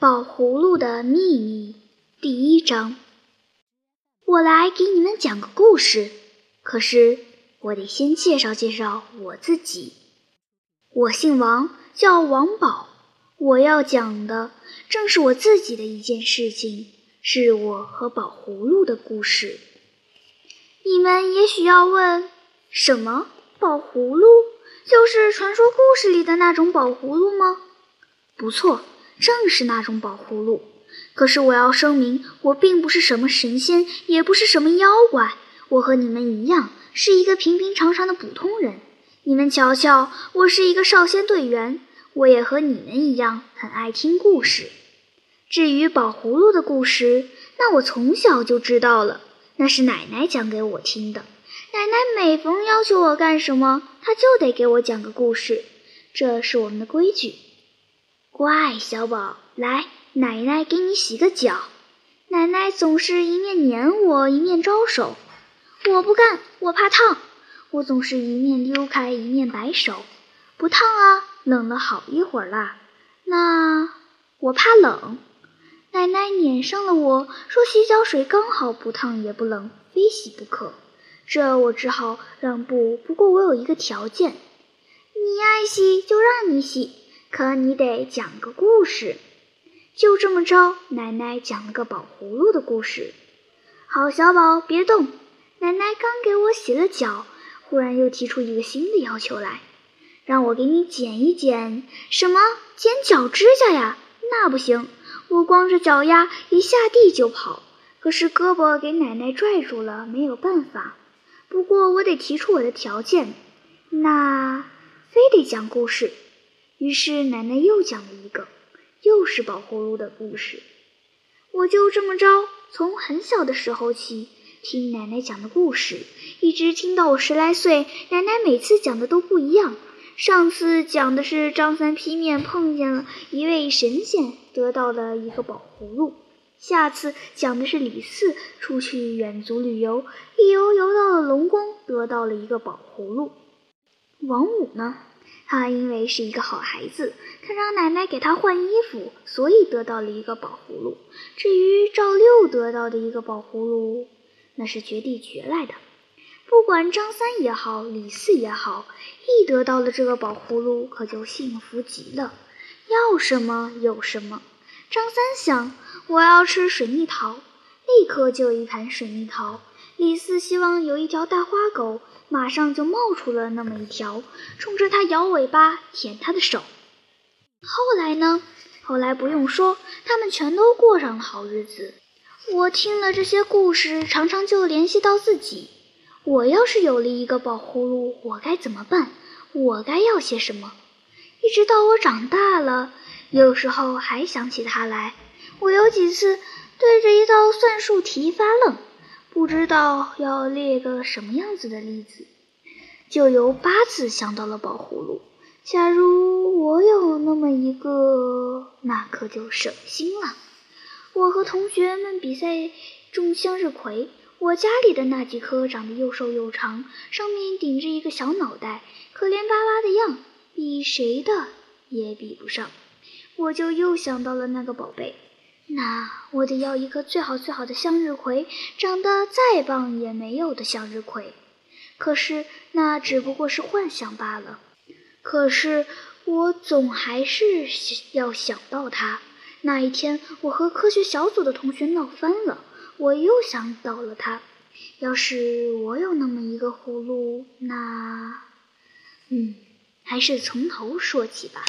宝葫芦的秘密第一章。我来给你们讲个故事，可是我得先介绍介绍我自己。我姓王，叫王宝。我要讲的正是我自己的一件事情，是我和宝葫芦的故事。你们也许要问：什么宝葫芦？就是传说故事里的那种宝葫芦吗？不错。正是那种宝葫芦。可是我要声明，我并不是什么神仙，也不是什么妖怪。我和你们一样，是一个平平常常的普通人。你们瞧瞧，我是一个少先队员，我也和你们一样，很爱听故事。至于宝葫芦的故事，那我从小就知道了，那是奶奶讲给我听的。奶奶每逢要求我干什么，她就得给我讲个故事，这是我们的规矩。乖，小宝，来，奶奶给你洗个脚。奶奶总是一面撵我，一面招手。我不干，我怕烫。我总是一面溜开，一面摆手。不烫啊，冷了好一会儿啦。那我怕冷。奶奶撵上了我，说洗脚水刚好不烫也不冷，非洗不可。这我只好让步。不过我有一个条件，你爱洗就让你洗。可你得讲个故事，就这么着，奶奶讲了个宝葫芦的故事。好，小宝别动。奶奶刚给我洗了脚，忽然又提出一个新的要求来，让我给你剪一剪。什么？剪脚指甲呀？那不行，我光着脚丫一下地就跑，可是胳膊给奶奶拽住了，没有办法。不过我得提出我的条件，那非得讲故事。于是奶奶又讲了一个，又是宝葫芦的故事。我就这么着，从很小的时候起听奶奶讲的故事，一直听到我十来岁。奶奶每次讲的都不一样。上次讲的是张三劈面碰见了一位神仙，得到了一个宝葫芦。下次讲的是李四出去远足旅游，一游游到了龙宫，得到了一个宝葫芦。王五呢？他因为是一个好孩子，他让奶奶给他换衣服，所以得到了一个宝葫芦。至于赵六得到的一个宝葫芦，那是绝地绝来的。不管张三也好，李四也好，一得到了这个宝葫芦，可就幸福极了，要什么有什么。张三想，我要吃水蜜桃，立刻就一盘水蜜桃。李四希望有一条大花狗。马上就冒出了那么一条，冲着他摇尾巴，舔他的手。后来呢？后来不用说，他们全都过上了好日子。我听了这些故事，常常就联系到自己：我要是有了一个宝葫芦，我该怎么办？我该要些什么？一直到我长大了，有时候还想起它来。我有几次对着一道算术题发愣。不知道要列个什么样子的例子，就由八字想到了宝葫芦。假如我有那么一个，那可就省心了。我和同学们比赛种向日葵，我家里的那几棵长得又瘦又长，上面顶着一个小脑袋，可怜巴巴的样，比谁的也比不上。我就又想到了那个宝贝。那我得要一个最好最好的向日葵，长得再棒也没有的向日葵。可是那只不过是幻想罢了。可是我总还是要想到它。那一天，我和科学小组的同学闹翻了，我又想到了它。要是我有那么一个葫芦，那……嗯，还是从头说起吧。